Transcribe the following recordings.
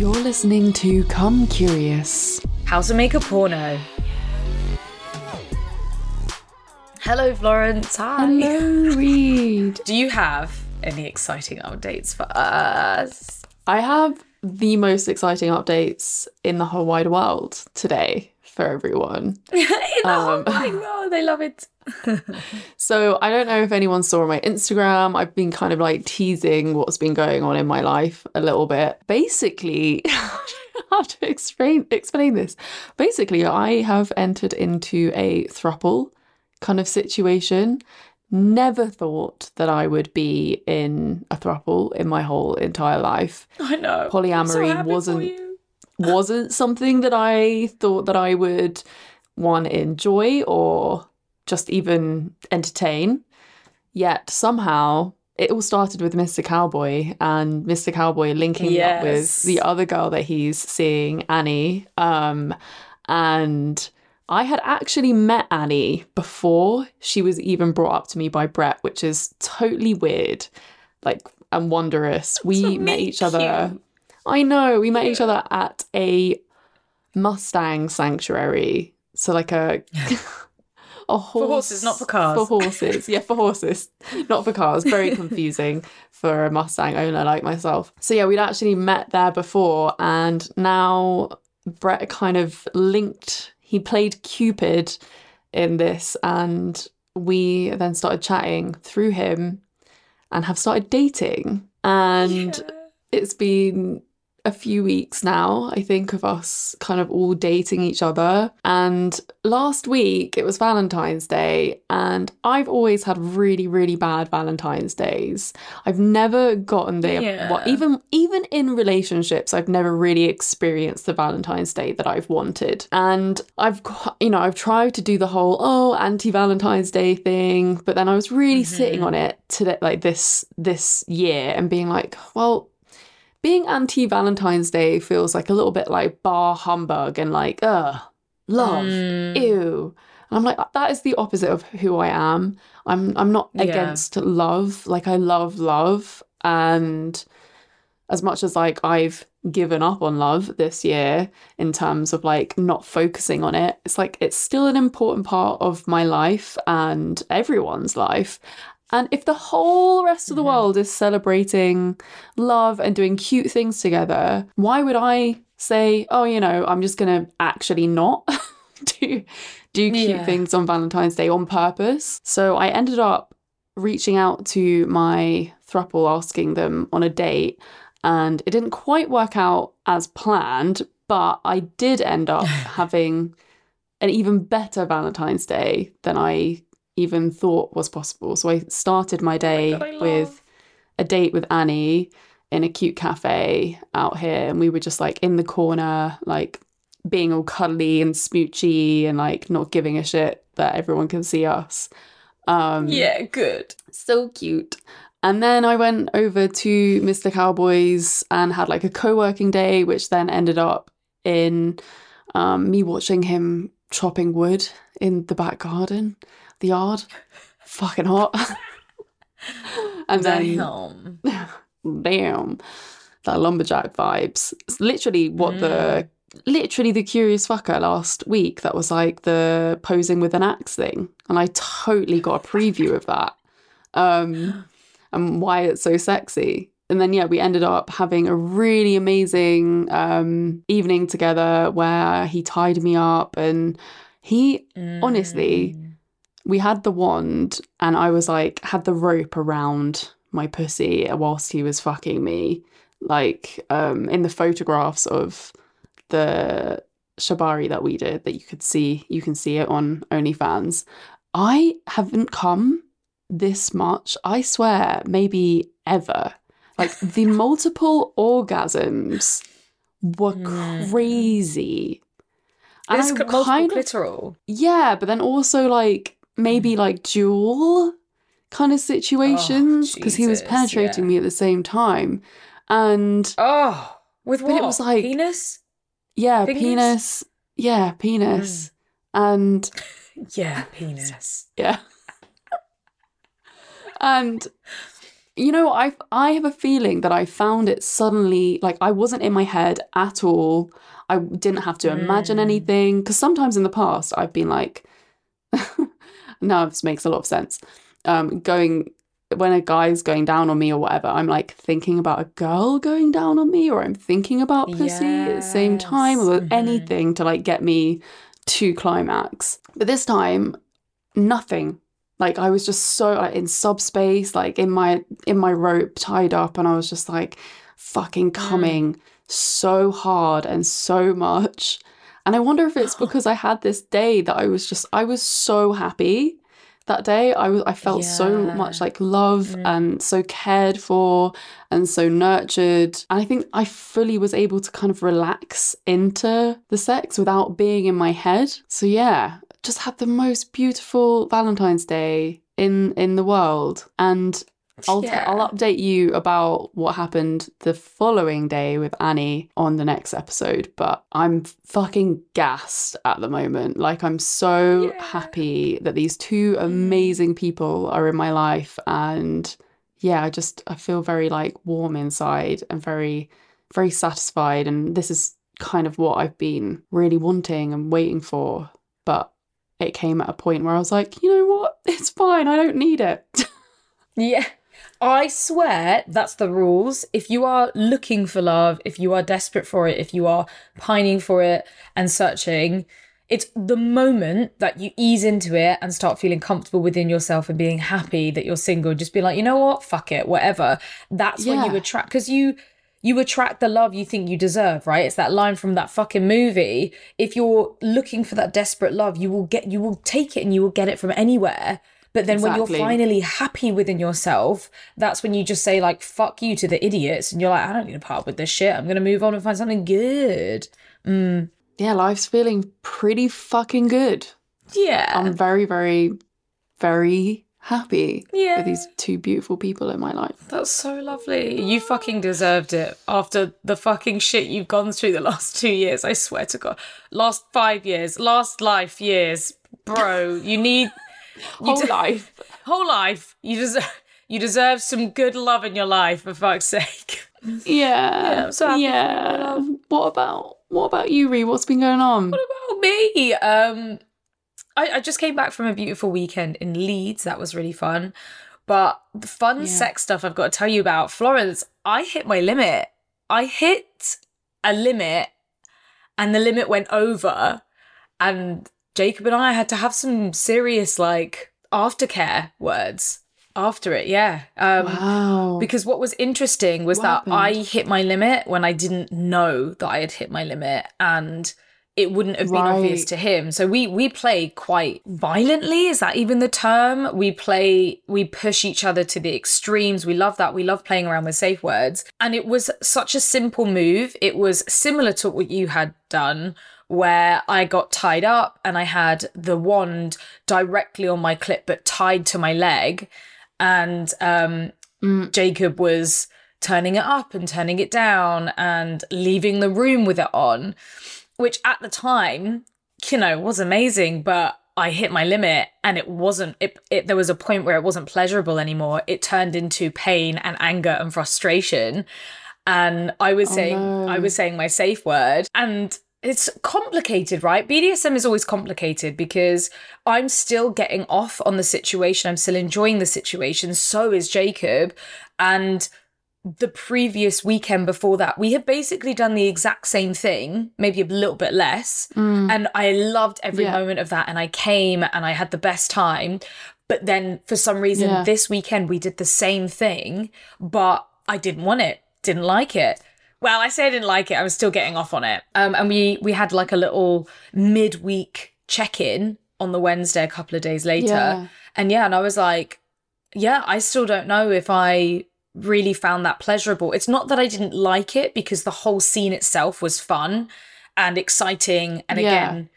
You're listening to Come Curious. How to make a porno. Hello, Florence. Hi. Hello, Reed. Do you have any exciting updates for us? I have the most exciting updates in the whole wide world today for everyone. In the Um, whole wide world, they love it. So I don't know if anyone saw my Instagram. I've been kind of like teasing what's been going on in my life a little bit. Basically, how to explain explain this? Basically, I have entered into a thruple kind of situation. Never thought that I would be in a thruple in my whole entire life. I know. Polyamory so wasn't- wasn't something that I thought that I would one enjoy or just even entertain. Yet somehow it all started with Mr. Cowboy and Mr. Cowboy linking up with the other girl that he's seeing, Annie. Um, and I had actually met Annie before she was even brought up to me by Brett, which is totally weird, like and wondrous. we met each other. I know. We met each other at a Mustang sanctuary. So like a a horse horses, not for cars. For horses, yeah, for horses, not for cars. Very confusing for a Mustang owner like myself. So yeah, we'd actually met there before, and now Brett kind of linked. He played Cupid in this, and we then started chatting through him, and have started dating. And Yeah. it's been a few weeks now, I think, of us kind of all dating each other. And last week it was Valentine's Day, and I've always had really, really bad Valentine's days. I've never gotten the Yeah. well, even even in relationships, I've never really experienced the Valentine's Day that I've wanted. And I've got- you know, I've tried to do the whole oh anti-Valentine's Day thing, but then I was really sitting Mhm. on it today like this this year and being like, well, being anti Valentine's Day feels like a little bit like bar humbug and like, ugh, love, Mm. ew. And I'm like, that is the opposite of who I am. I'm I'm not Yeah. against love. Like I love love. And as much as like I've given up on love this year in terms of like not focusing on it, it's like it's still an important part of my life and everyone's life. And if the whole rest of the Mhm. world is celebrating love and doing cute things together, why would I say, oh, you know, I'm just going to actually not do do cute Yeah. things on Valentine's Day on purpose? So I ended up reaching out to my thruple asking them on a date and it didn't quite work out as planned, but I did end up having an even better Valentine's Day than I even thought was possible. So I started my day with a date with Annie in a cute cafe out here, and we were just like in the corner, like being all cuddly and smoochy and like not giving a shit that everyone can see us. Um, Yeah, good. so cute. And then I went over to Mr. Cowboys and had like a co working day, which then ended up in um, me watching him chopping wood in the back garden, the yard. Fucking hot. and then, Damn. damn, that lumberjack vibes. It's literally what the. Literally the curious fucker last week that was like the posing with an axe thing. And I totally got a preview of that. Um and why it's so sexy. And then yeah, we ended up having a really amazing um, evening together where he tied me up and he honestly Mm. We had the wand and I was like had the rope around my pussy whilst he was fucking me. Like um in the photographs of the Shibari that we did that you could see you can see it on OnlyFans. I haven't come this much, I swear, maybe ever. Like the multiple orgasms were Mm. crazy. And It's I c- multiple kind of clitoral. yeah, but then also like maybe like dual kind of situations because he was penetrating yeah. me at the same time. And Oh, with But what? it was like- penis. yeah, Fingers? penis. Yeah, penis. And Yeah, penis. yeah. and you know, I I have a feeling that I found it suddenly like I wasn't in my head at all. I didn't have to imagine Mm. anything because sometimes in the past I've been like, this makes a lot of sense. Um, going when a guy's going down on me or whatever, I'm like thinking about a girl going down on me, or I'm thinking about pussy at the same time, or Yes. Mhm. anything to like get me to climax. But this time, nothing. Like I was just so like, in subspace, like in my in my rope tied up, and I was just like fucking coming so hard and so much. And I wonder if it's because I had this day that I was just I was so happy that day. I was I felt so much like love Mm. and so cared for and so nurtured. And I think I fully was able to kind of relax into the sex without being in my head. So yeah, just had the most beautiful Valentine's Day in in the world. And I'll, Yeah. I'll update you about what happened the following day with Annie on the next episode, but I'm fucking gassed at the moment. Like, I'm so Yeah. happy that these two amazing people are in my life. And yeah, I just, I feel very like warm inside and very, very satisfied. And this is kind of what I've been really wanting and waiting for. But it came at a point where I was like, you know what? It's fine. I don't need it. Yeah. I swear that's the rules. If you are looking for love, if you are desperate for it, if you are pining for it and searching, it's the moment that you ease into it and start feeling comfortable within yourself and being happy that you're single. Just be like, you know what? Fuck it, whatever. That's when you attract, because you. You attract the love you think you deserve, right? It's that line from that fucking movie. If you're looking for that desperate love, you will get, you will take it and you will get it from anywhere. But then when you're finally happy within yourself, that's when you just say like "fuck you" to the idiots, and you're like, "I don't need to part with this shit. I'm gonna move on and find something good." Mm. yeah, life's feeling pretty fucking good. Yeah, I'm very, very, very happy Yeah. with these two beautiful people in my life. that's so lovely. You fucking deserved it after the fucking shit you've gone through the last two years. I swear to God, last five years, last life years, bro. You need Whole de- life. whole life. You deserve. You deserve some good love in your life, for fuck's sake. Yeah. I'm so happy for you, my yeah. What about what about you, Ree? What's been going on? What about me? Um, I, I just came back from a beautiful weekend in Leeds. That was really fun. But the fun Yeah. sex stuff I've got to tell you about, Florence, I hit my limit. I hit a limit and the limit went over. And Jacob and I had to have some serious, like, aftercare words after it. Yeah. Um, wow. because what was interesting was What that happened? I hit my limit when I didn't know that I had hit my limit and it wouldn't have been obvious to him. So we we play quite violently, is that even the term? We play we push each other to the extremes. We love that. We love playing around with safe words. And it was such a simple move. It was similar to what you had done where I got tied up and I had the wand directly on my clit but tied to my leg and um, Mm. Jacob was turning it up and turning it down and leaving the room with it on, which at the time, you know, was amazing, but I hit my limit and it wasn't it, it there was a point where it wasn't pleasurable anymore. It turned into pain and anger and frustration. And I was saying no. I was saying my safe word and it's complicated, right? BDSM is always complicated because I'm still getting off on the situation. I'm still enjoying the situation. So is Jacob. And the previous weekend before that, we had basically done the exact same thing, maybe a little bit less. Mm. And I loved every Yeah. moment of that. And I came and I had the best time. But then for some reason, Yeah. this weekend, we did the same thing, but I didn't want it, didn't like it. Well, I say I didn't like it. I was still getting off on it. Um, and we we had like a little midweek check in on the Wednesday, a couple of days later. Yeah. And yeah, and I was like, yeah, I still don't know if I really found that pleasurable. It's not that I didn't like it because the whole scene itself was fun and exciting and Yeah. again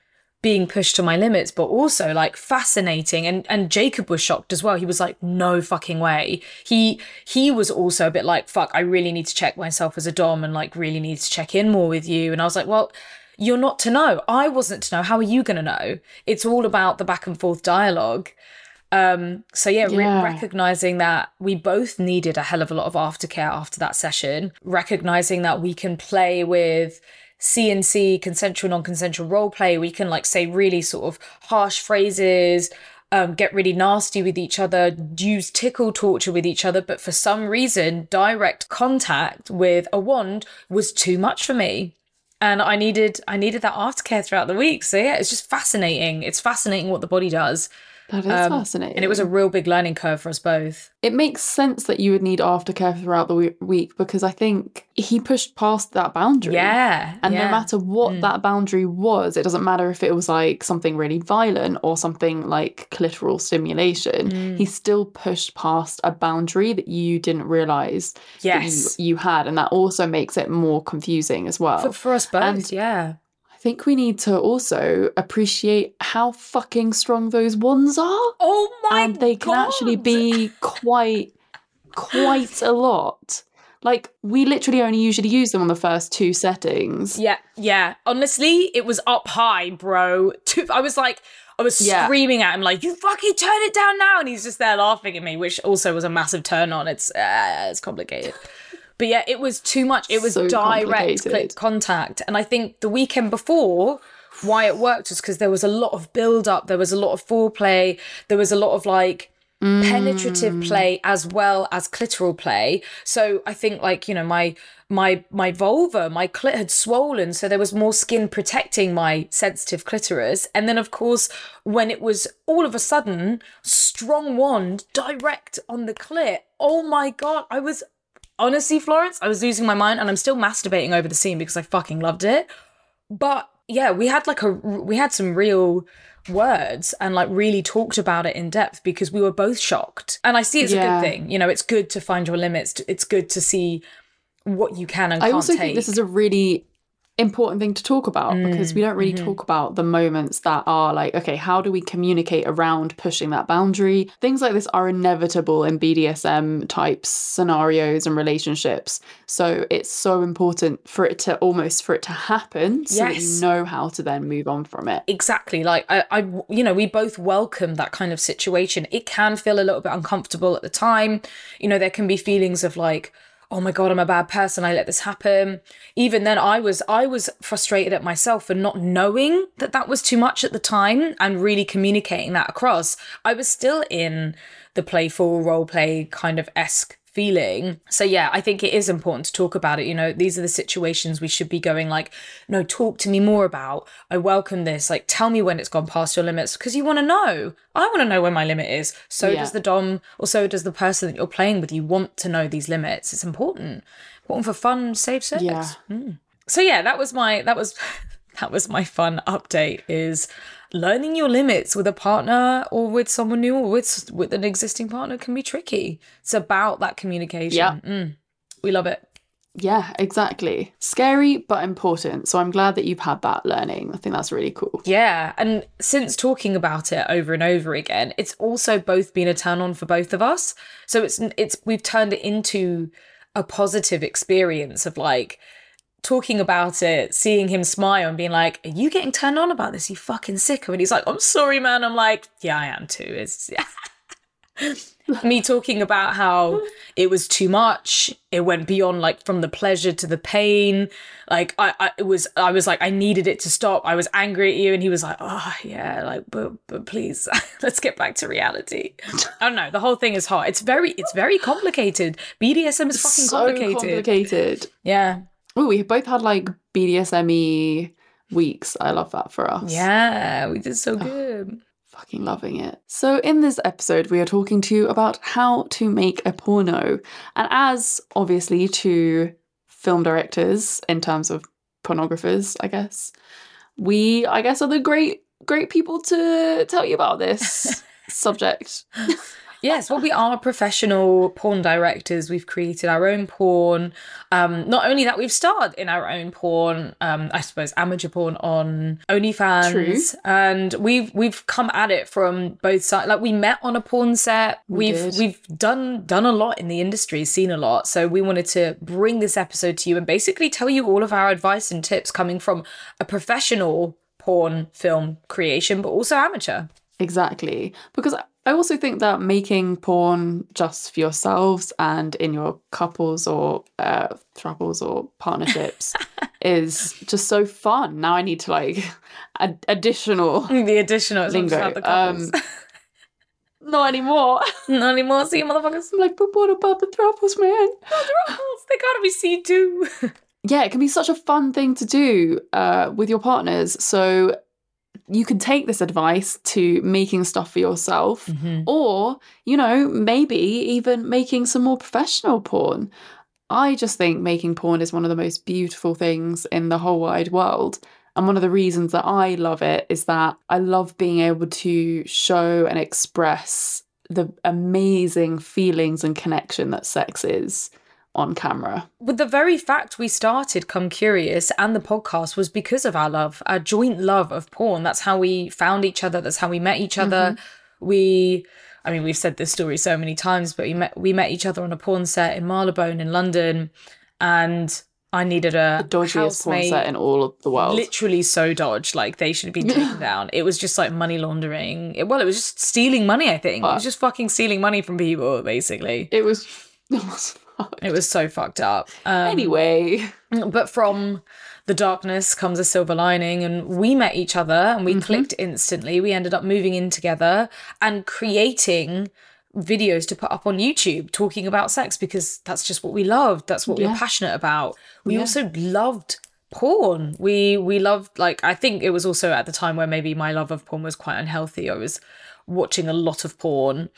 being pushed to my limits but also like fascinating. And and Jacob was shocked as well. He was like no fucking way. He he was also a bit like fuck I really need to check myself as a dom and like really need to check in more with you. And I was like well you're not to know. I wasn't to know. How are you going to know? It's all about the back and forth dialogue. Um, so yeah, re- Yeah. recognizing that we both needed a hell of a lot of aftercare after that session, recognizing that we can play with CNC, consensual, non-consensual role play. We can like say really sort of harsh phrases, um, get really nasty with each other, use tickle torture with each other. But for some reason, direct contact with a wand was too much for me. And I needed I needed that aftercare throughout the week. So yeah, it's just fascinating. It's fascinating what the body does. That is fascinating. Um, And it was a real big learning curve for us both. it makes sense that you would need aftercare throughout the week because I think he pushed past that boundary. Yeah. And yeah. no matter what that boundary was, it doesn't matter if it was like something really violent or something like clitoral stimulation, Mm. he still pushed past a boundary that you didn't realize Yes. you, you had. And that also makes it more confusing as well. for, for us both, And- yeah. I think we need to also appreciate how fucking strong those wands are. Oh my and they can actually be quite quite a lot. Like we literally only usually use them on the first two settings. Yeah, yeah. Honestly, it was up high, bro. Two- I was like, I was Yeah. screaming at him like, "You fucking turn it down now!" And he's just there laughing at me, which also was a massive turn on. It's uh, it's complicated, but yeah, it was too much. It was So direct clit contact, and I think the weekend before. Why it worked was because there was a lot of build up, there was a lot of foreplay, there was a lot of like penetrative mm. play as well as clitoral play. So I think like, you know, my my my vulva, my clit had swollen, so there was more skin protecting my sensitive clitoris. And then of course, when it was all of a sudden strong wand direct on the clit. Oh my god, I was honestly, Florence, I was losing my mind and I'm still masturbating over the scene because I fucking loved it. But yeah, we had like a we had some real words and like really talked about it in depth because we were both shocked. And I see it's a good thing. You know, it's good to find your limits. It's good to see what you can and I can't also take. think this is a really important thing to talk about because we mm, don't really mm-hmm. talk about the moments that are like, okay, how do we communicate around pushing that boundary? Things like this are inevitable in BDSM type scenarios and relationships. So it's so important for it to almost for it to happen so Yes. you know how to then move on from it. exactly like I, I you know we both welcome that kind of situation it can feel a little bit uncomfortable at the time you know there can be feelings of like oh my god i'm a bad person i let this happen. Even then i was i was frustrated at myself for not knowing that that was too much at the time and really communicating that across. I was still in the playful role play kind of esque feeling. So yeah, I think it is important to talk about it. You know, these are the situations we should be going like, no, talk to me more about. I welcome this. Like, tell me when it's gone past your limits because you want to know. I want to know where my limit is. So Yeah. does the dom, or so does the person that you're playing with. You want to know these limits. It's important. Important for fun, safe sex. Yeah. Hmm. So yeah, that was my that was that was my fun update. Is learning your limits with a partner or with someone new or with with an existing partner can be tricky. It's about that communication. Yeah. Mm. we love it. Yeah, exactly. Scary but important. So I'm glad that you've had that learning. I think that's really cool. Yeah, and since talking about it over and over again, it's also both been a turn on for both of us. So it's it's we've turned it into a positive experience of like talking about it, seeing him smile and being like, "Are you getting turned on about this? You fucking sicko." And he's like, "I'm sorry, man." I'm like, "Yeah, I am too." It's me talking about how it was too much. It went beyond like from the pleasure to the pain. Like I, I it was I was like I needed it to stop. I was angry at you, and he was like, "Oh yeah, like but but please, let's get back to reality." I don't know. The whole thing is hot. It's very it's very complicated. BDSM is fucking so complicated. complicated. Yeah, Oh, we both had like BDSME weeks. I love that for us. yeah, we did so good. Fucking loving it. So, in this episode, we are talking to you about how to make a porno. And as obviously to film directors in terms of pornographers, I guess, we, I guess, are the great, great people to tell you about this subject. Yes, well, we are professional porn directors. We've created our own porn. Um, not only that, we've starred in our own porn. Um, I suppose amateur porn on OnlyFans, True. and we've we've come at it from both sides. Like we met on a porn set. We We've did. we've done done a lot in the industry, seen a lot. So we wanted to bring this episode to you and basically tell you all of our advice and tips coming from a professional porn film creation, but also amateur. Exactly. Because I also think that making porn just for yourselves and in your couples or uh, thruples or partnerships is just so fun. Now I need to like add additional The additional lingo. about the couples. Um, not anymore. Not anymore. See, motherfuckers. I'm like, but what about the thruples, man? They gotta be seen too. yeah, it can be such a fun thing to do uh, with your partners. So you can take this advice to making stuff for yourself, mm-hmm. or, you know, maybe even making some more professional porn. I just think making porn is one of the most beautiful things in the whole wide world. And one of the reasons that I love it is that I love being able to show and express the amazing feelings and connection that sex is on camera. With the very fact we started Come Curious and the podcast was because of our love, our joint love of porn. That's how we found each other. That's how we met each other. Mm-hmm. We, I mean, we've said this story so many times, but we met we met each other on a porn set in Marylebone in London, and I needed a Dodgiest porn set in all of the world. Literally so dodged, like they should have been taken down. It was just like money laundering. It, well, it was just stealing money. I think it was just fucking stealing money from people, basically. It was. It was fucked. It was so fucked up. Um, Anyway, but from the darkness comes a silver lining and we met each other and Mm-hmm. we clicked instantly we ended up moving in together and creating videos to put up on youtube talking about sex because that's just what we loved that's what we are passionate about we Yeah. also loved porn we we loved like i think it was also at the time where maybe my love of porn was quite unhealthy i was watching a lot of porn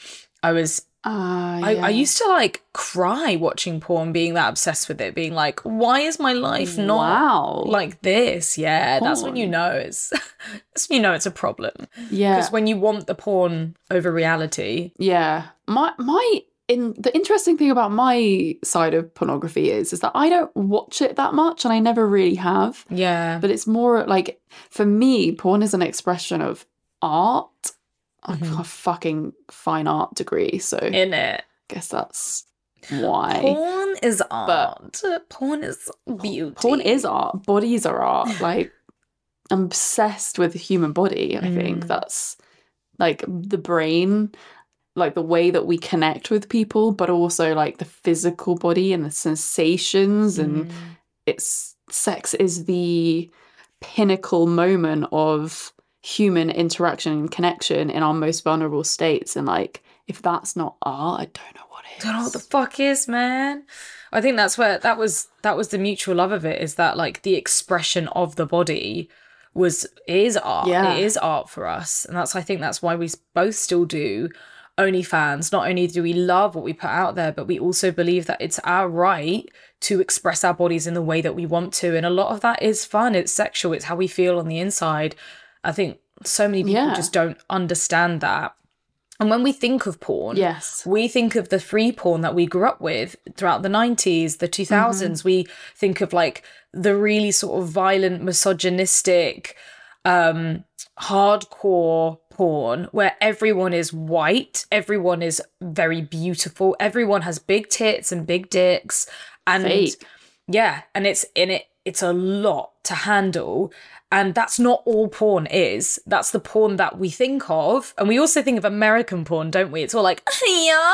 i was uh, I, yeah. I used to like cry watching porn, being that obsessed with it, being like, why is my life not wow. like this? Yeah, that's when you know it's that's when you know it's a problem. yeah, Because when you want the porn over reality, yeah. My my in the interesting thing about my side of pornography is is that I don't watch it that much, and I never really have. yeah, But it's more like for me, porn is an expression of art. Mhm. got a fucking fine art degree, so in it. I guess that's why. Porn is art. But porn is beauty. Porn is art. Bodies are art. Like I'm obsessed with the human body. I think Mm. that's like the brain, like the way that we connect with people, but also like the physical body and the sensations and Mm. it's sex is the pinnacle moment of human interaction and connection in our most vulnerable states and like if that's not art, I don't know what is. don't know what the fuck is, man. I think that's where that was that was the mutual love of it is that like the expression of the body was is art. Yeah. It is art for us. And that's I think that's why we both still do OnlyFans. Not only do we love what we put out there, but we also believe that it's our right to express our bodies in the way that we want to. And a lot of that is fun. It's sexual. It's how we feel on the inside. I think so many people Yeah. just don't understand that. And when we think of porn, Yes. we think of the free porn that we grew up with throughout the 90s, the 2000s. We think of like the really sort of violent, misogynistic, um, hardcore porn where everyone is white, everyone is very beautiful, everyone has big tits and big dicks. And Fake. yeah, and it's in it, it's a lot to handle. And that's not all porn is. That's the porn that we think of. And we also think of American porn, don't we? It's all like, yeah,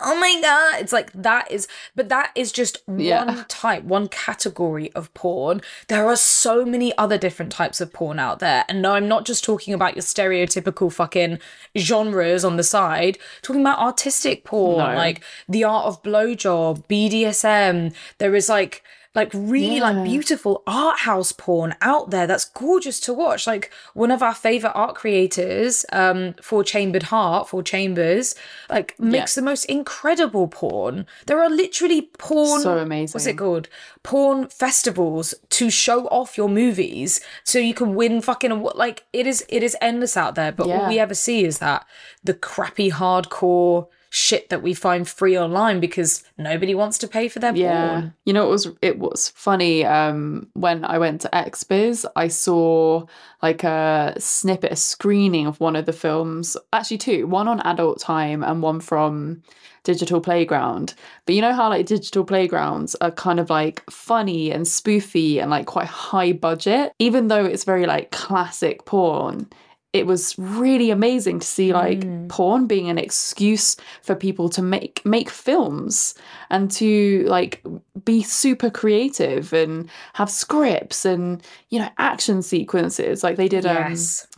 oh my God. It's like that is, but that is just Yeah. one type, one category of porn. There are so many other different types of porn out there. And no, I'm not just talking about your stereotypical fucking genres on the side, talking about artistic porn, No. like the art of blowjob, BDSM. There is like, like really Yeah. like beautiful art house porn out there that's gorgeous to watch. Like one of our favorite art creators um for chambered heart Four Chambers like makes the most incredible porn. There are literally porn So amazing. what's it called? Porn festivals to show off your movies so you can win fucking awa- like it is it is endless out there but all we ever see is that the crappy hardcore shit that we find free online because nobody wants to pay for their Yeah. porn You know, it was it was funny. Um, when I went to XBiz, I saw like a snippet, a screening of one of the films. Actually, two. One on Adult Time and one from Digital Playground. But you know how like digital playgrounds are kind of like funny and spoofy and like quite high budget, even though it's very like classic porn. It was really amazing to see like Mm. porn being an excuse for people to make make films and to like be super creative and have scripts and you know action sequences like they did um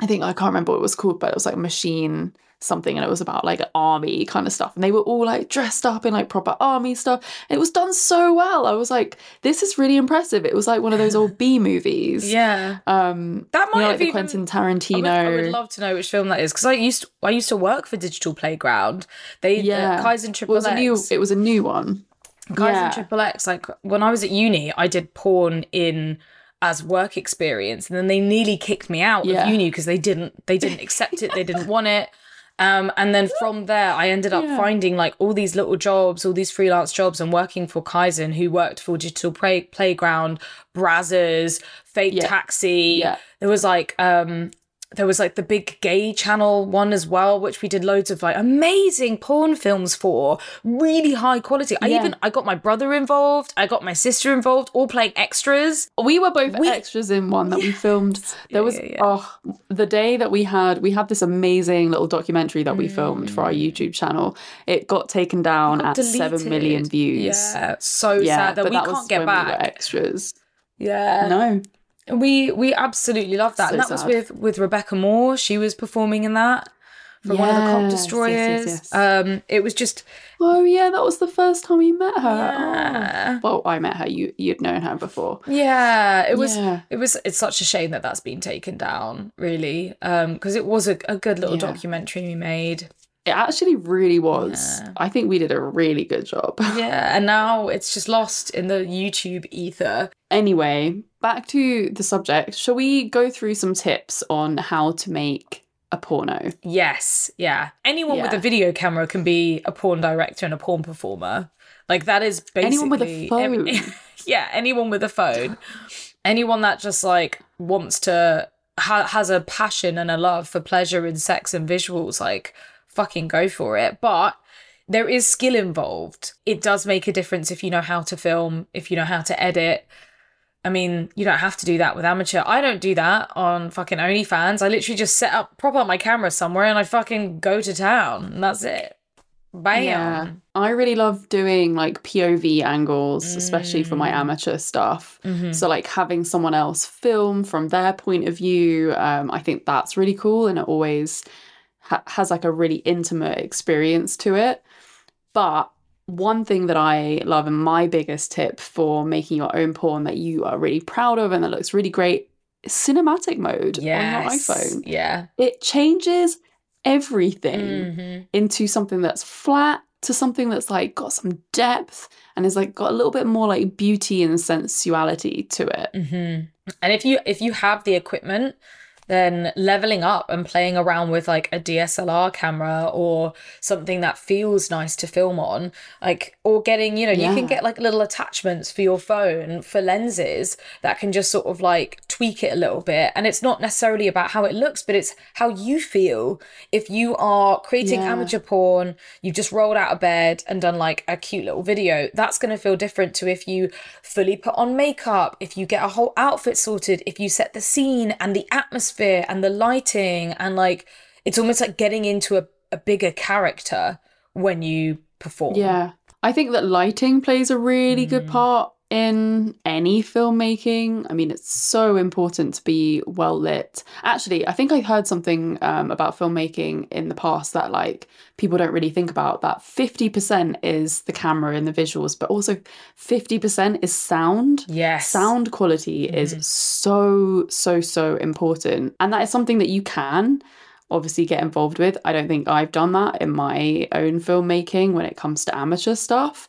I think I can't remember what it was called, but it was like machine something and it was about like army kind of stuff. And they were all like dressed up in like proper army stuff. It was done so well. I was like, this is really impressive. It was like one of those old B movies. Yeah. Um That you might know, like have the even Quentin I Tarantino. would, I would love to know which film that is because I used I used to work for Digital Playground. They Yeah. uh, Kaizen Well, Triple it was a new X. it was a new one. Kaizen yeah. Triple X. Like when I was at uni, I did porn in as work experience, and then they nearly kicked me out Yeah. of uni because they didn't they didn't accept it. They didn't want it. Um, and then from there, I ended up Yeah. finding like all these little jobs, all these freelance jobs, and working for Kaizen, who worked for Digital Play- Playground, Brazzers, Fake Yeah. Taxi. Yeah. There was like um, there was like the big gay channel one as well, which we did loads of like amazing porn films for, really high quality. I Yeah. even I got my brother involved, I got my sister involved, all playing extras. We were both We- extras in one that we filmed. There was yeah, yeah. oh the day that we had we had this amazing little documentary that we mm. filmed for our YouTube channel. It got taken down at seven million views. Yeah, so Yeah, sad that we that can't get when we were back. extras. Yeah, No, we we absolutely love that, So and that was with with Rebecca More. She was performing in that from one of the Cock Yes, yes, yes, destroyers. yes. Um, it was just oh yeah, that was the first time we met her. Yeah. Oh. Well, I met her. You you'd known her before. yeah, it was Yeah. it was it's such a shame that that's been taken down, really, um, because it was a, a good little Yeah. documentary we made. It actually really was. Yeah. I think we did a really good job. Yeah, and now it's just lost in the YouTube ether. Anyway, back to the subject. Shall we go through some tips on how to make a porno? Yes, yeah. Anyone with a video camera can be a porn director and a porn performer. Like that is basically Anyone with a every- phone. yeah, anyone with a phone. anyone that just like wants to ha- has a passion and a love for pleasure and sex and visuals like fucking go for it. But there is skill involved. It does make a difference if you know how to film, if you know how to edit. I mean, you don't have to do that with amateur. I don't do that on fucking OnlyFans. I literally just set up, prop up my camera somewhere, and I fucking go to town, and that's it. Bam. Yeah. I really love doing like POV angles, especially for Mm. my amateur stuff. Mhm. So, like having someone else film from their point of view, um, I think that's really cool and it always ha- has like a really intimate experience to it. But one thing that I love and my biggest tip for making your own porn that you are really proud of and that looks really great is cinematic mode on your iPhone. Yeah. It changes everything Mhm. into something that's flat to something that's like got some depth and is like got a little bit more like beauty and sensuality to it. hmm And if you if you have the equipment, then leveling up and playing around with like a DSLR camera or something that feels nice to film on, like or getting, you know, you can get like little attachments for your phone for lenses that can just sort of like tweak it a little bit. And it's not necessarily about how it looks, but it's how you feel. If you are creating Yeah. amateur porn, you've just rolled out of bed and done like a cute little video, that's going to feel different to if you fully put on makeup, if you get a whole outfit sorted, if you set the scene and the atmosphere and the lighting, and like it's almost like getting into a, a bigger character when you perform. Yeah. I think that lighting plays a really Mm. good part in any filmmaking. I mean, it's so important to be well lit. Actually, I think I heard something um, about filmmaking in the past that like people don't really think about that 50% is the camera and the visuals, but also 50% is sound. Yes. Sound quality Mhm. is so, so, so important. And that is something that you can obviously get involved with. I don't think I've done that in my own filmmaking when it comes to amateur stuff.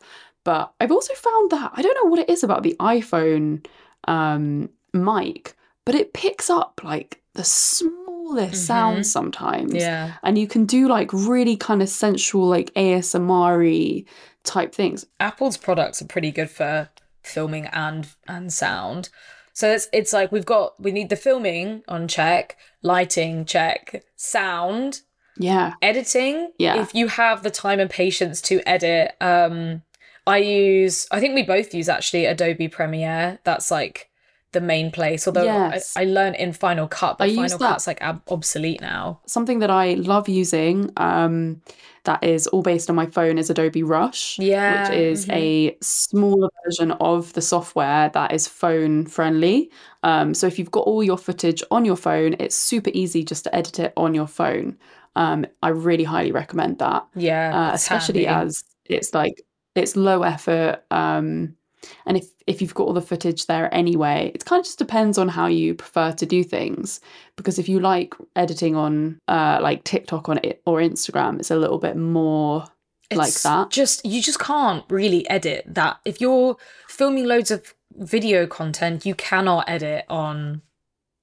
But I've also found that I don't know what it is about the iPhone um, mic, but it picks up like the smallest Mhm. sounds sometimes. Yeah. And you can do like really kind of sensual, like ASMR type things. Apple's products are pretty good for filming and and sound. So it's it's like we've got we need the filming on check, lighting check, sound, Yeah. editing. Yeah. If you have the time and patience to edit, um I use I think we both use actually Adobe Premiere. That's like the main place. Although Yes. I, I learned in Final Cut, but I Final Cut's like ab- obsolete now. Something that I love using um, that is all based on my phone is Adobe Rush. Yeah, Which is mhm. a smaller version of the software that is phone friendly. Um, so if you've got all your footage on your phone, it's super easy just to edit it on your phone. Um, I really highly recommend that. Yeah, uh, especially handy. as it's like it's low effort um and if if you've got all the footage there anyway it kind of just depends on how you prefer to do things because if you like editing on uh like TikTok on it or Instagram it's a little bit more like that Just you just can't really edit that. If you're filming loads of video content, you cannot edit on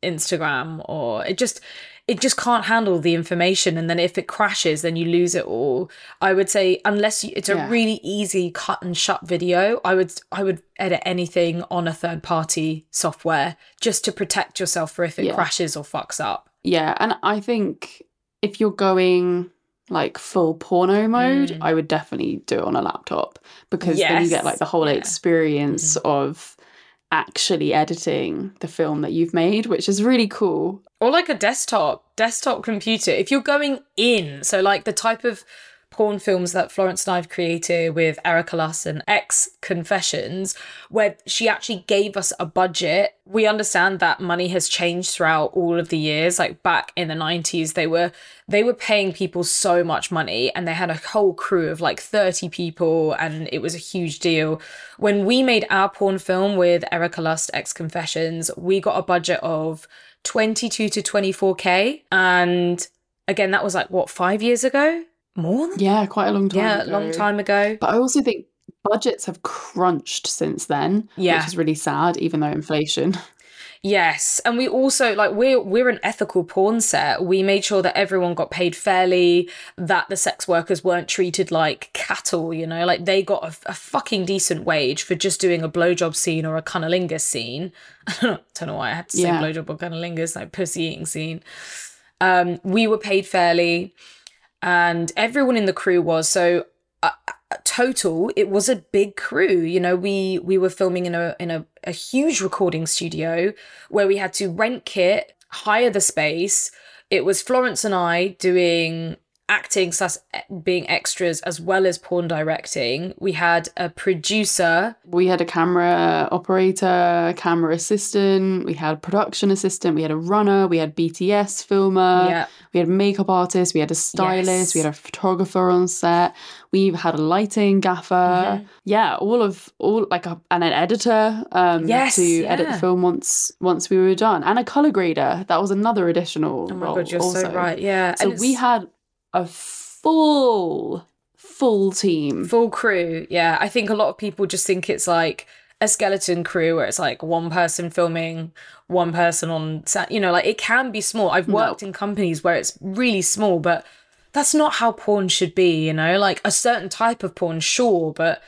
Instagram or it just it just can't handle the information and then if it crashes then you lose it all. I would say unless you, it's a Yeah. really easy cut and shut video, I would I would edit anything on a third party software just to protect yourself for if it Yeah. crashes or fucks up. yeah and I think if you're going like full porno mode Mm. I would definitely do it on a laptop because then you get like the whole yeah. Experience of actually editing the film that you've made which is really cool. Or like a desktop desktop computer. If you're going in so like the type of porn films that florence and i've created with Erika Lust and x confessions where she actually gave us a budget. We understand that money has changed throughout all of the years. Like back in the 90s they were they were paying people so much money and they had a whole crew of like 30 people and it was a huge deal. When we made our porn film with Erika Lust x confessions we got a budget of 22 to 24k and again that was like what five years ago more than yeah quite a long time yeah ago. long time ago But I also think budgets have crunched since then, Yeah. which is really sad, even though inflation. Yes, and we also like we're we're an ethical porn set. We made sure that everyone got paid fairly, that the sex workers weren't treated like cattle. You know, like they got a, a fucking decent wage for just doing a blowjob scene or a cunnilingus scene. I don't know why I had to say Yeah. blowjob or cunnilingus, like pussy eating scene. Um, we were paid fairly, and everyone in the crew was so. Uh, uh, total it was a big crew you know we we were filming in a in a, a huge recording studio where we had to rent kit hire the space it was florence and i doing acting slash being extras as well as porn directing we had a producer We had a camera operator, camera assistant, we had a production assistant, we had a runner, we had BTS filmer, yeah we had makeup artist, we had a stylist, Yes. we had a photographer on set, we had a lighting gaffer. Mm-hmm. Yeah, all of all like a, and an editor um Yes, to edit the film once once we were done. And a color grader. That was another additional oh my role god you're also. so right yeah So we had a full, full team. full crew yeah. I think a lot of people just think it's like a skeleton crew where it's like one person filming one person on set you know like it can be small. I've worked in companies where it's really small but that's not how porn should be you know? Like a certain type of porn sure but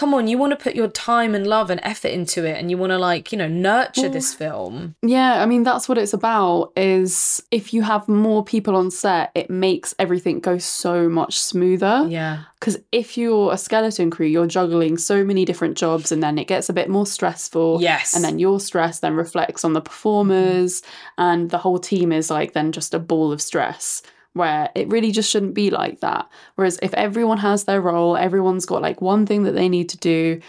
come on you want to put your time and love and effort into it and you want to like you know nurture this film Yeah, I mean that's what it's about is if you have more people on set, it makes everything go so much smoother. yeah Because if you're a skeleton crew, you're juggling so many different jobs and then it gets a bit more stressful. yes And then your stress then reflects on the performers, and the whole team is like then just a ball of stress. Where it really just shouldn't be like that. Whereas if everyone has their role, everyone's got like one thing that they need to do,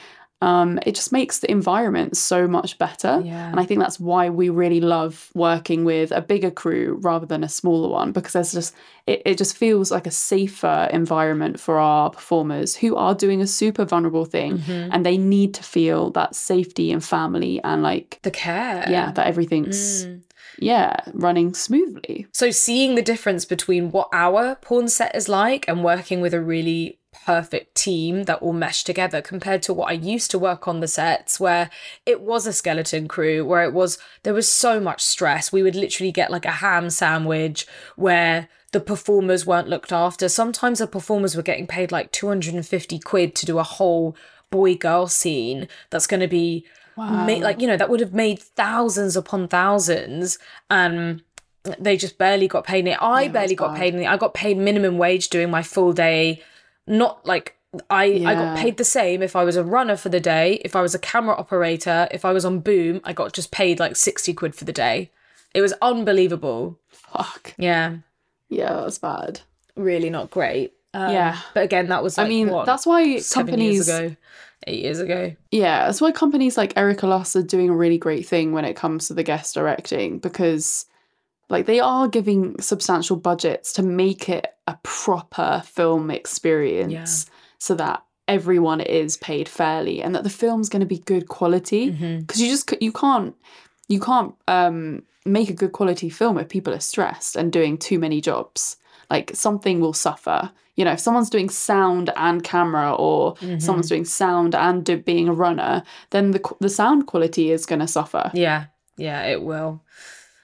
um, it just makes the environment so much better. Yeah. And I think that's why we really love working with a bigger crew rather than a smaller one because there's just it, it just feels like a safer environment for our performers who are doing a super vulnerable thing Mm-hmm. and they need to feel that safety and family and like the care yeah that everything's Mm. Yeah running smoothly. So seeing the difference between what our porn set is like and working with a really perfect team that all mesh together compared to what I used to work on the sets where it was a skeleton crew where it was there was so much stress. We would literally get like a ham sandwich where the performers weren't looked after. Sometimes the performers were getting paid like 250 quid to do a whole boy girl scene that's going to be wow ma- like you know that would have made thousands upon thousands and they just barely got paid any i Yeah, barely got bad. paid i got paid minimum wage doing my full day not like I, I got paid the same if I was a runner for the day, if I was a camera operator, if I was on boom, I got just paid like 60 quid for the day. It was unbelievable. Fuck. Yeah, Yeah, that's bad. really not great. Um, Yeah. But again, that was like, I mean, what, that's why companies eight years ago. Yeah, that's why companies like Erika Lust are doing a really great thing when it comes to the guest directing because like they are giving substantial budgets to make it a proper film experience so that everyone is paid fairly and that the film's going to be good quality. Because you just you can't you can't um make a good quality film if people are stressed and doing too many jobs. Like something will suffer you know if someone's doing sound and camera or someone's doing sound and do, being a runner then the the sound quality is going to suffer Yeah, yeah, it will.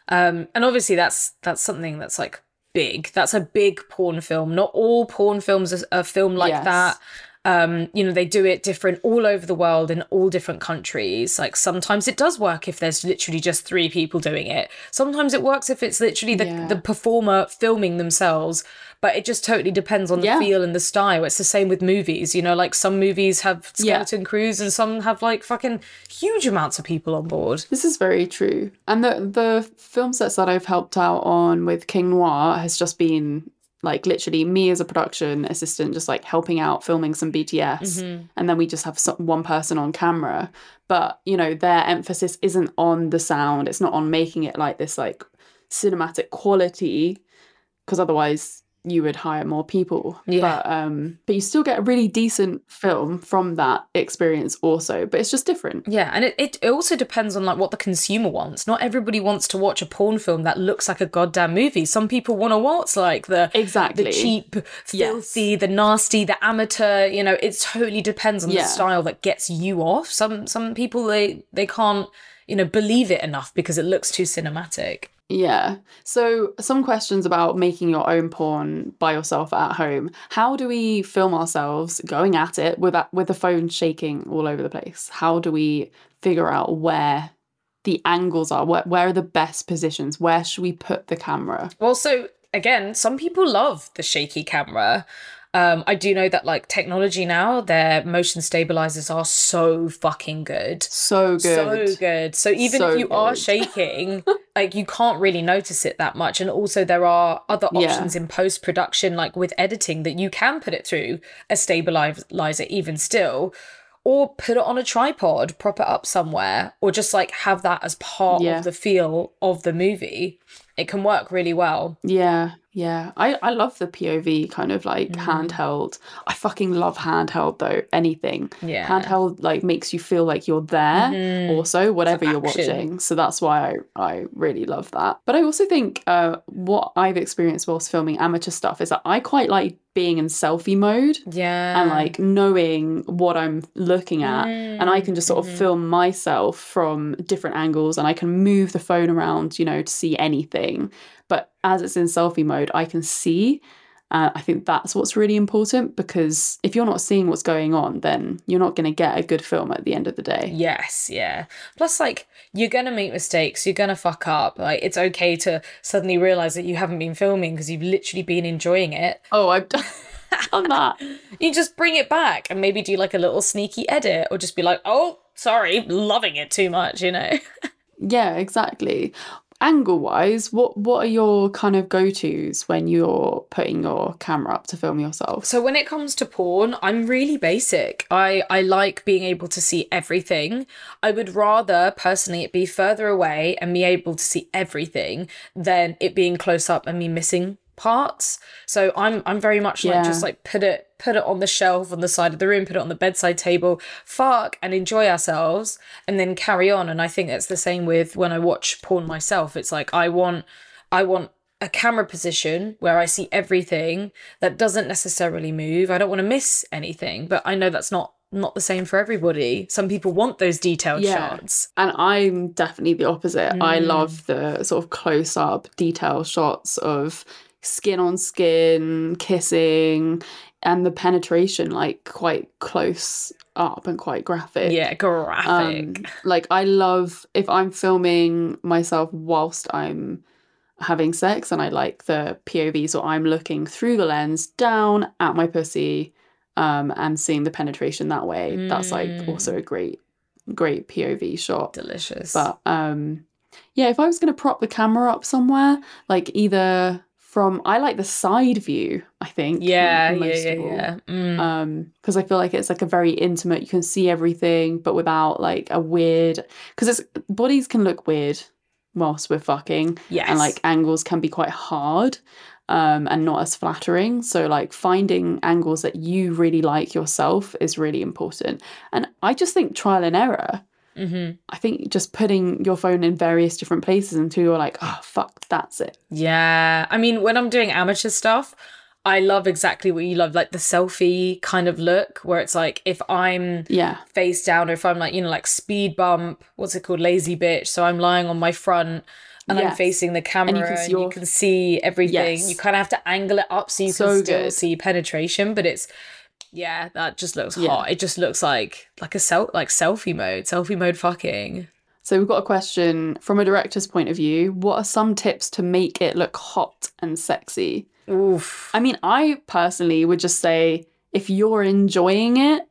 Um, and obviously that's that's something that's like big. That's a big porn film. Not all porn films are, are filmed like Yes. that. Um, you know, they do it different all over the world in all different countries. Like sometimes it does work if there's literally just three people doing it. Sometimes it works if it's literally the, Yeah. the performer filming themselves. But it just totally depends on the Yeah. feel and the style. It's the same with movies. You know, like some movies have Yeah. skeleton crews and some have like fucking huge amounts of people on board. This is very true. And the the film sets that I've helped out on with King Noir has just been like literally me as a production assistant just like helping out filming some BTS mm-hmm. and then we just have some, one person on camera. But you know their emphasis isn't on the sound it's not on making it like this like cinematic quality because otherwise you would hire more people Yeah. but um but you still get a really decent film from that experience also but it's just different Yeah, and it, it, also depends on like what the consumer wants. Not everybody wants to watch a porn film that looks like a goddamn movie. Some people want to watch like the Exactly. the cheap, Yes. filthy, the nasty, the amateur. You know, it totally depends on Yeah. the style that gets you off. Some some people they they can't you know believe it enough because it looks too cinematic. Yeah. So, some questions about making your own porn by yourself at home. How do we film ourselves going at it with that, with the phone shaking all over the place? How do we figure out where the angles are? Where, where are the best positions? Where should we put the camera? Well, so again, some people love the shaky camera. Um, I do know that like technology now, their motion stabilizers are so fucking good. So good. So good. So even So if you are shaking, like you can't really notice it that much. And also there are other Yeah. options in post production, like with editing, that you can put it through a stabilizer even still. Or put it on a tripod, prop it up somewhere, or just like have that as part Yeah. of the feel of the movie. It can work really well. Yeah, yeah. I, I love the POV kind of like Mm. handheld. I fucking love handheld though. Anything. Yeah. Mm-hmm. Handheld like makes you feel like you're there also, whatever you're watching. So that's why I, I really love that. But I also think uh, what I've experienced whilst filming amateur stuff is that I quite like being in selfie mode Yeah. and like knowing what I'm looking at. And I can just sort of Mm-hmm. film myself from different angles and I can move the phone around, you know, to see anything. But as it's in selfie mode, I can see. Uh, I think that's what's really important because if you're not seeing what's going on, then you're not going to get a good film at the end of the day. Yes, yeah. Plus, like, you're gonna make mistakes, you're gonna fuck up. Like, it's okay to suddenly realize that you haven't been filming because you've literally been enjoying it. Oh, I've done, done that. You just bring it back and maybe do like a little sneaky edit or just be like, oh, sorry, loving it too much, you know? Yeah, exactly. Angle wise, what what are your kind of go tos when you're putting your camera up to film yourself? So when it comes to porn, I'm really basic. I I like being able to see everything. I would rather personally it be further away and be able to see everything than it being close up and me missing parts. So I'm I'm very much like Yeah. just like put it put it on the shelf on the side of the room, put it on the bedside table, fuck and enjoy ourselves and then carry on. And I think that's the same with when I watch porn myself. It's like I want I want a camera position where I see everything that doesn't necessarily move. I don't want to miss anything, but I know that's not not the same for everybody. Some people want those detailed Yeah. shots. And I'm definitely the opposite. I Mm. love the sort of close up detail shots of skin on skin, kissing, and the penetration like quite close up and quite graphic. Yeah, graphic. Um, like I love if I'm filming myself whilst I'm having sex and I like the POV so I'm looking through the lens down at my pussy um, and seeing the penetration that way. That's like Mm. also a great, great POV shot. Delicious. But um, yeah, if I was going to prop the camera up somewhere, like either from, I like the side view, I think. yeah, yeah, yeah, yeah. Mm. Um, because I feel like it's like a very intimate, you can see everything, but without like a weird, because it's bodies can look weird whilst we're fucking yes. and like angles can be quite hard um and not as flattering so like finding angles that you really like yourself is really important and i just think trial and error hmm i think just putting your phone in various different places until you're like oh fuck that's it Yeah. I mean, when I'm doing amateur stuff, I love exactly what you love, like the selfie kind of look, where it's like if I'm yeah face down or if I'm like, you know, like speed bump, what's it called? Lazy bitch. So I'm lying on my front and I'm facing the camera and can you can, see everything. Yes. You kind of have to angle it up so you So can still good. see penetration, but it's yeah, that just looks Yeah. hot. It just looks like like a self like selfie mode, selfie mode fucking. so we've got a question from a director's point of view what are some tips to make it look hot and sexy Oof. i mean i personally would just say if you're enjoying it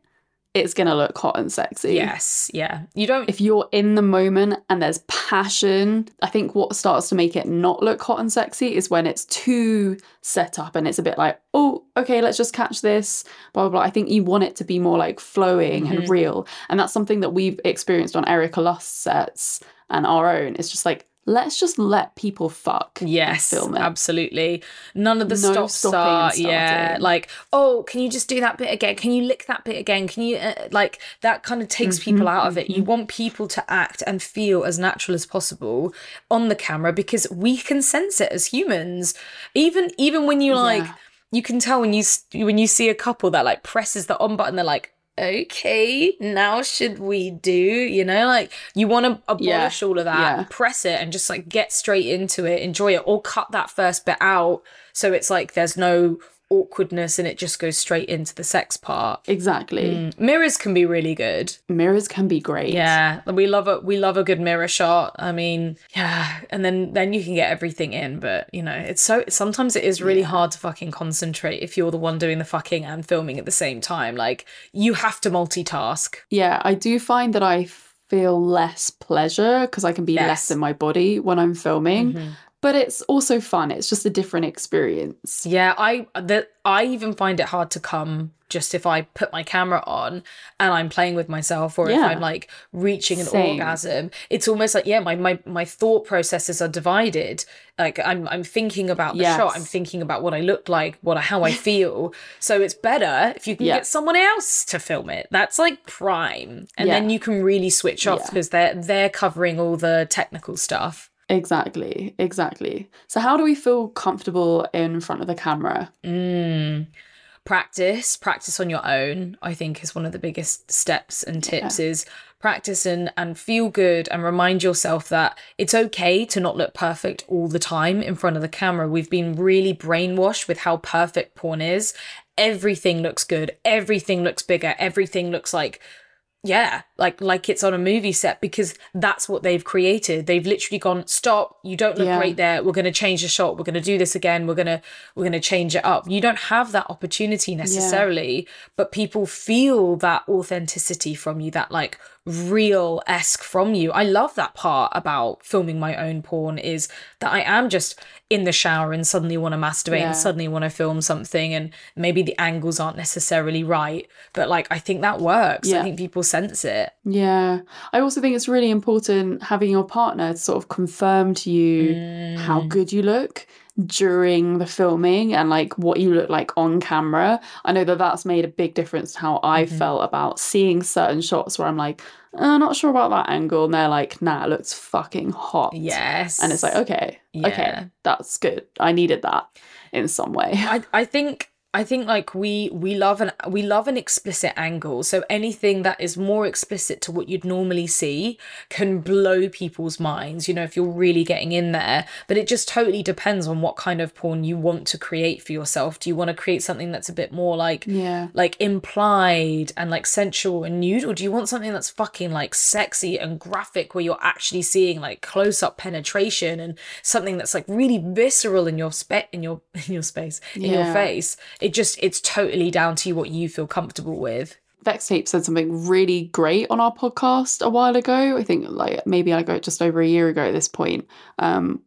it's gonna look hot and sexy Yes, yeah. You don't if you're in the moment and there's passion, I think what starts to make it not look hot and sexy is when it's too set up and it's a bit like, oh, okay, let's just catch this, blah, blah, blah. I think you want it to be more like flowing and mm-hmm. real. And that's something that we've experienced on Erika Lust sets and our own. It's just like, let's just let people fuck. Yes, film it. absolutely. None of the No stop stopping start. Yeah, like oh, can you just do that bit again? Can you lick that bit again? Can you uh, like that? Kind of takes Mm-hmm, people out of it. You want people to act and feel as natural as possible on the camera because we can sense it as humans. Even even when you like, Yeah. you can tell when you when you see a couple that like presses the on button. They're like. Okay, now should we do? You know, like you want to abolish all of that, yeah. press it, and just like get straight into it, enjoy it, or cut that first bit out so it's like there's no awkwardness and it just goes straight into the sex part. Exactly. Mirrors can be really good. Mirrors can be great. Yeah, we love a we love a good mirror shot. I mean, yeah, and then then you can get everything in, but you know, it's so sometimes it is really hard to fucking concentrate if you're the one doing the fucking and filming at the same time. Like you have to multitask. Yeah, I do find that I feel less pleasure because I can be Yes. Mm-hmm. less in my body when I'm filming. But it's also fun. It's just a different experience. Yeah, I that I even find it hard to come just if I put my camera on and I'm playing with myself or if I'm like reaching an Same. orgasm. It's almost like yeah, my my my thought processes are divided. Like I'm I'm thinking about the Yes. shot, I'm thinking about what I look like, what how I feel. so it's better if you can Yeah. get someone else to film it. That's like prime. And then you can really switch off Yeah. because they're they're covering all the technical stuff. Exactly, exactly. So, how do we feel comfortable in front of the camera? Mm. Practice, practice on your own, I think is one of the biggest steps and tips is practice and, and feel good and remind yourself that it's okay to not look perfect all the time in front of the camera. We've been really brainwashed with how perfect porn is. Everything looks good, everything looks bigger, everything looks like yeah like like it's on a movie set because that's what they've created. They've literally gone stop you don't look Yeah. great there. We're going to change the shot. We're going to do this again. We're going to we're going to change it up. You don't have that opportunity necessarily but people feel that authenticity from you that like real esque from you. I love that part about filming my own porn is that i am just in the shower and suddenly want to masturbate Yeah. and suddenly want to film something and maybe the angles aren't necessarily right but like i think that works. I think people sense it Yeah. I also think it's really important having your partner sort of confirm to you how Mm. good you look during the filming and like what you look like on camera. I know that that's made a big difference to how I Mm-hmm. felt about seeing certain shots where I'm like, I'm not sure about that angle. And they're like, nah, it looks fucking hot. yes And it's like, okay, Yeah. okay, that's good. I needed that in some way. I, I think I think like we we love an we love an explicit angle. So anything that is more explicit to what you'd normally see can blow people's minds, you know, if you're really getting in there. But it just totally depends on what kind of porn you want to create for yourself. Do you want to create something that's a bit more like Yeah. like implied and like sensual and nude or do you want something that's fucking like sexy and graphic where you're actually seeing like close up penetration and something that's like really visceral in your spe in your in your space in your face it just it's totally down to you what you feel comfortable with. Vex Tape said something really great on our podcast a while ago. I think like maybe I got just over a year ago at this point. Um,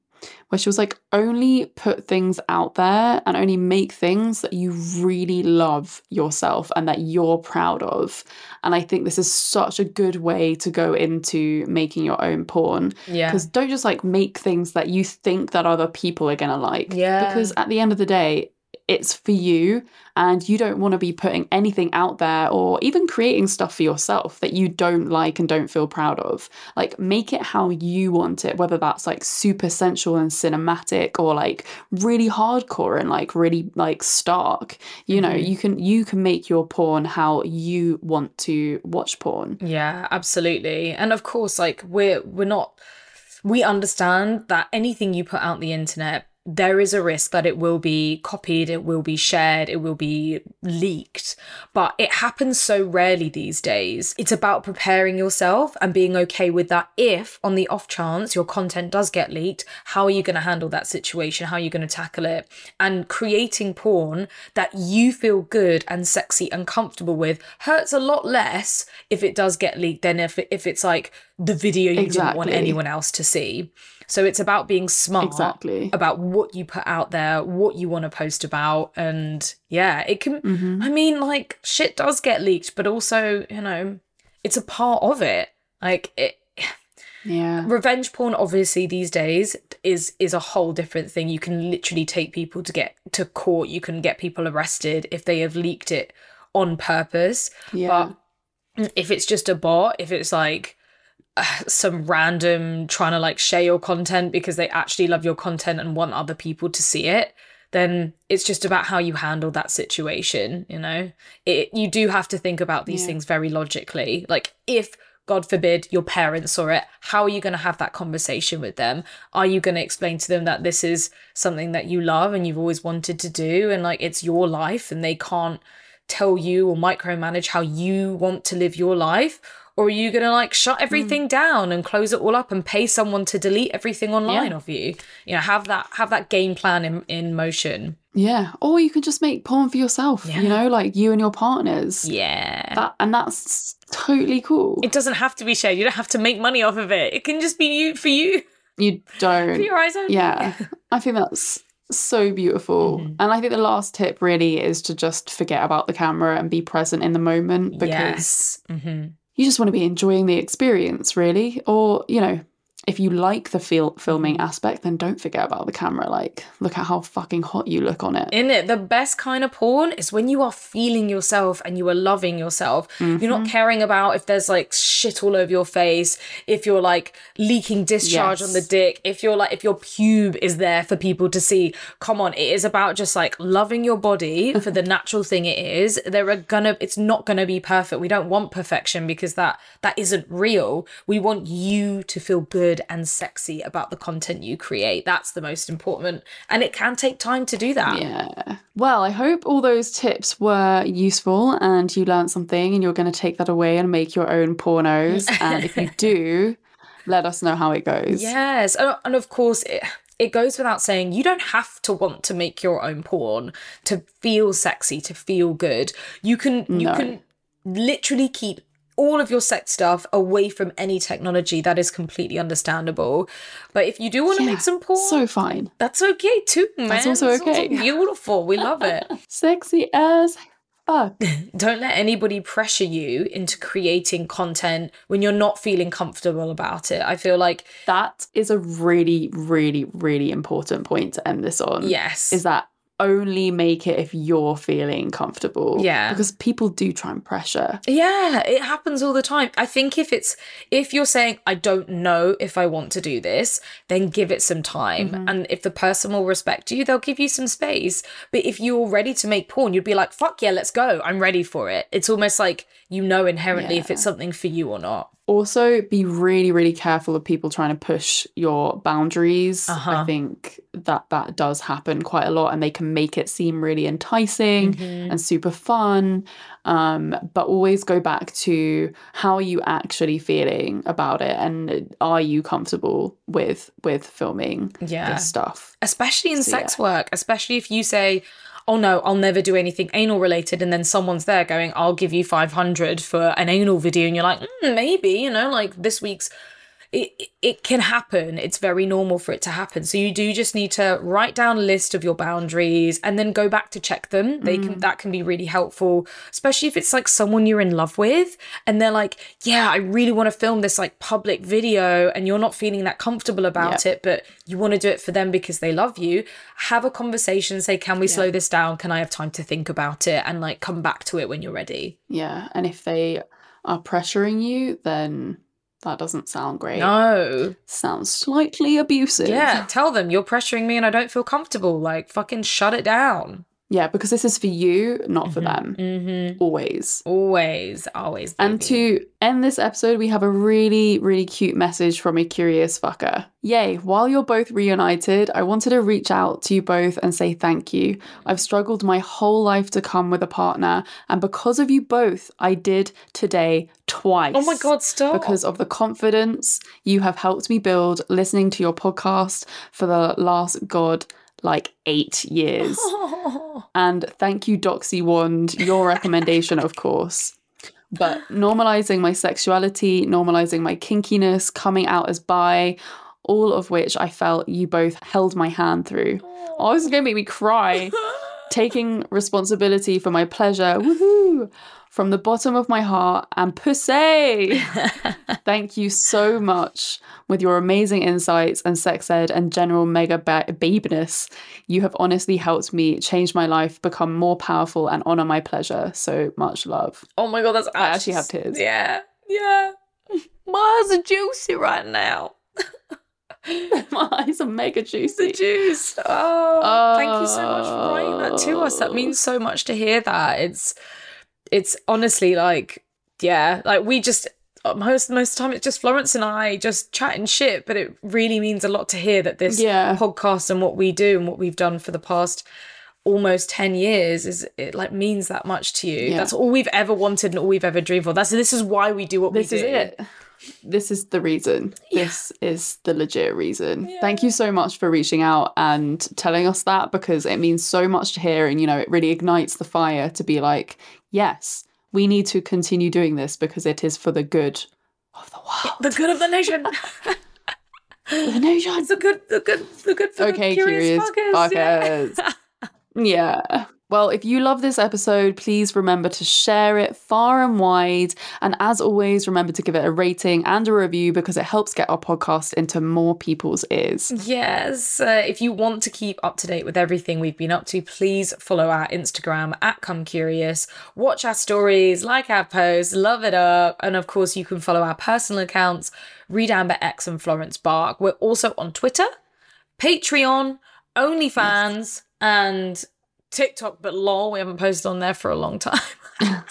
where she was like, only put things out there and only make things that you really love yourself and that you're proud of. And I think this is such a good way to go into making your own porn. Yeah. Because don't just like make things that you think that other people are gonna like. Yeah. Because at the end of the day, it's for you and you don't want to be putting anything out there or even creating stuff for yourself that you don't like and don't feel proud of. Like make it how you want it, whether that's like super sensual and cinematic or like really hardcore and like really like stark. You know, Mhm. you can you can make your porn how you want to watch porn. Yeah, absolutely. And of course, like we're we're not we understand that anything you put out the internet, there is a risk that it will be copied, it will be shared, it will be leaked. But it happens so rarely these days. It's about preparing yourself and being okay with that. If on the off chance your content does get leaked, how are you going to handle that situation? How are you going to tackle it? And creating porn that you feel good and sexy and comfortable with hurts a lot less if it does get leaked than if, if it's like the video you didn't want anyone else to see. So it's about being smart Exactly. about what you put out there, what you want to post about. And yeah, it can, Mhm. I mean, like shit does get leaked, but also, you know, it's a part of it. Like it, Yeah. revenge porn obviously these days is is a whole different thing you can literally take people to get to court you can get people arrested if they have leaked it on purpose Yeah. but if it's just a bot if it's like some random trying to like share your content because they actually love your content and want other people to see it then it's just about how you handle that situation you know? It you do have to think about these Yeah. things very logically. Like if god forbid your parents saw it how are you going to have that conversation with them? Are you going to explain to them that this is something that you love and you've always wanted to do and like it's your life and they can't tell you or micromanage how you want to live your life or are you going to like shut everything down and close it all up and pay someone to delete everything online Yeah. of you you know have that have that game plan in, in motion Yeah. Or you can just make porn for yourself, Yeah. you know, like you and your partners. yeah That and that's totally cool. it doesn't have to be shared you don't have to make money off of it it can just be you for you you don't. your eyes only Yeah. I think that's so beautiful. Mhm. And I think the last tip really is to just forget about the camera and be present in the moment because yes hmm you just want to be enjoying the experience, really. Or, you know, if you like the fil- filming Mm-hmm. aspect, then don't forget about the camera. Like, look at how fucking hot you look on it. in it the best kind of porn is when you are feeling yourself and you are loving yourself you're Mm-hmm. not caring about if there's like shit all over your face if you're like leaking discharge on the dick if you're like if your pube is there for people to see come on it is about just like loving your body for the natural thing it is there are gonna it's not gonna be perfect we don't want perfection because that that isn't real we want you to feel good and sexy about the content you create that's the most important and it can take time to do that Yeah. Well, I hope all those tips were useful and you learned something and you're going to take that away and make your own pornos. and if you do, let us know how it goes. Yes, and, and of course it it goes without saying you don't have to want to make your own porn to feel sexy, to feel good. You can you can literally keep all of your sex stuff away from any technology. That is completely understandable. But if you do want to Yeah, make some porn, So fine. that's okay too, man. That's also It's okay. beautiful. We love it. Sexy as fuck. don't let anybody pressure you into creating content when you're not feeling comfortable about it. I feel like That is a really, really, really important point to end this on. yes. Is that only make it if you're feeling comfortable. Yeah. Because people do try and pressure. Yeah, it happens all the time. I think if it's if you're saying I don't know if I want to do this, then give it some time. Mm-hmm. And if the person will respect you, they'll give you some space. But if you're ready to make porn, you'd be like, "Fuck yeah, let's go. I'm ready for it." It's almost like you know inherently if it's something for you or not. Also, be really, really careful of people trying to push your boundaries. Uh-huh. I think that that does happen quite a lot, and they can make it seem really enticing Mm-hmm. and super fun. Um, but always go back to how are you actually feeling about it, and are you comfortable with with filming Yeah. this stuff? especially in So, sex work especially if you say oh no, I'll never do anything anal related. And then someone's there going, I'll give you 500 for an anal video. And you're like, mm, maybe, you know, like this week's it, it can happen. It's very normal for it to happen. So you do just need to write down a list of your boundaries and then go back to check them. They can mm. that can be really helpful, especially if it's like someone you're in love with and they're like, "Yeah, I really want to film this like public video," and you're not feeling that comfortable about it, but you want to do it for them because they love you. Have a conversation, say, "Can we slow this down? Can I have time to think about it?" and like come back to it when you're ready. Yeah. And if they are pressuring you, then that doesn't sound great. No. Sounds slightly abusive. Yeah, tell them you're pressuring me and I don't feel comfortable. Like, fucking shut it down. Yeah, because this is for you, not for them. Mm-hmm. Always. Always, always. And to end this episode, we have a really, really cute message from a curious fucker. Yay, while you're both reunited, I wanted to reach out to you both and say thank you. I've struggled my whole life to come with a partner, and because of you both, I did today twice. Oh my God, stop. Because of the confidence you have helped me build listening to your podcast for the last, God, like eight years. And thank you, Doxy Wand, your recommendation, of course. But normalizing my sexuality, normalizing my kinkiness, coming out as bi, all of which I felt you both held my hand through. Oh, this is going to make me cry. Taking responsibility for my pleasure, woohoo, from the bottom of my heart and pussy. Thank you so much with your amazing insights and sex ed and general mega ba- babeness. You have honestly helped me change my life, become more powerful, and honor my pleasure. So much love. oh my God, that's I actually have tears. Yeah, yeah. My eyes are juicy right now. my eyes are mega juicy. The juice. Oh, thank you so much for writing that to us. That Oh. means so much to hear that. It's, it's honestly like, yeah, like we just uh, most most of the time it's just Florence and I just chatting shit, but it really means a lot to hear that this Yeah. podcast and what we do and what we've done for the past almost 10 years is it like means that much to you Yeah. that's all we've ever wanted and all we've ever dreamed for that's this is why we do what This we is it. This is the reason. This is the legit reason. Thank you so much for reaching out and telling us that because it means so much to hear. And, you know, it really ignites the fire to be like, yes, we need to continue doing this because it is for the good of the world. the good of the nation The nation. it's the good the good the good for okay, the curious, fuckers, yeah. yeah. Well, if you love this episode, please remember to share it far and wide. And as always, remember to give it a rating and a review because it helps get our podcast into more people's ears. Yes. Uh, if you want to keep up to date with everything we've been up to, please follow our Instagram at Come Curious. Watch our stories, like our posts, love it up. And of course, you can follow our personal accounts, Reed Amber X and Florence Bark. We're also on Twitter, Patreon, OnlyFans, and TikTok, but lol, we haven't posted on there for a long time.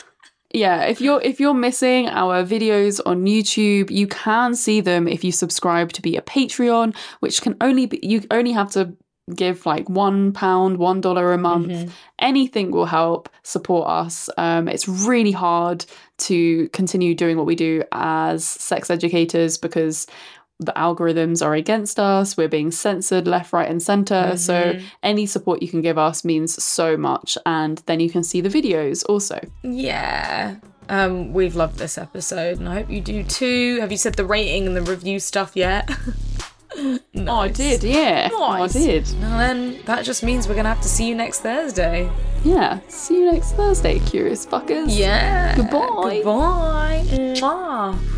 Yeah, if you're if you're missing our videos on YouTube, you can see them if you subscribe to be a Patreon, which can only be you only have to give like one pound, one dollar a month. Anything will help support us. Um, it's really hard to continue doing what we do as sex educators because the algorithms are against us. We're being censored left, right, and center. So any support you can give us means so much, and then you can see the videos also. Yeah. Um, we've loved this episode, and I hope you do too. Have you said the rating and the review stuff yet? Oh, I did, yeah. Oh, I did. And then that just means we're gonna have to see you next Thursday. Yeah. See you next Thursday, curious fuckers. Yeah. Goodbye. Goodbye. Mwah.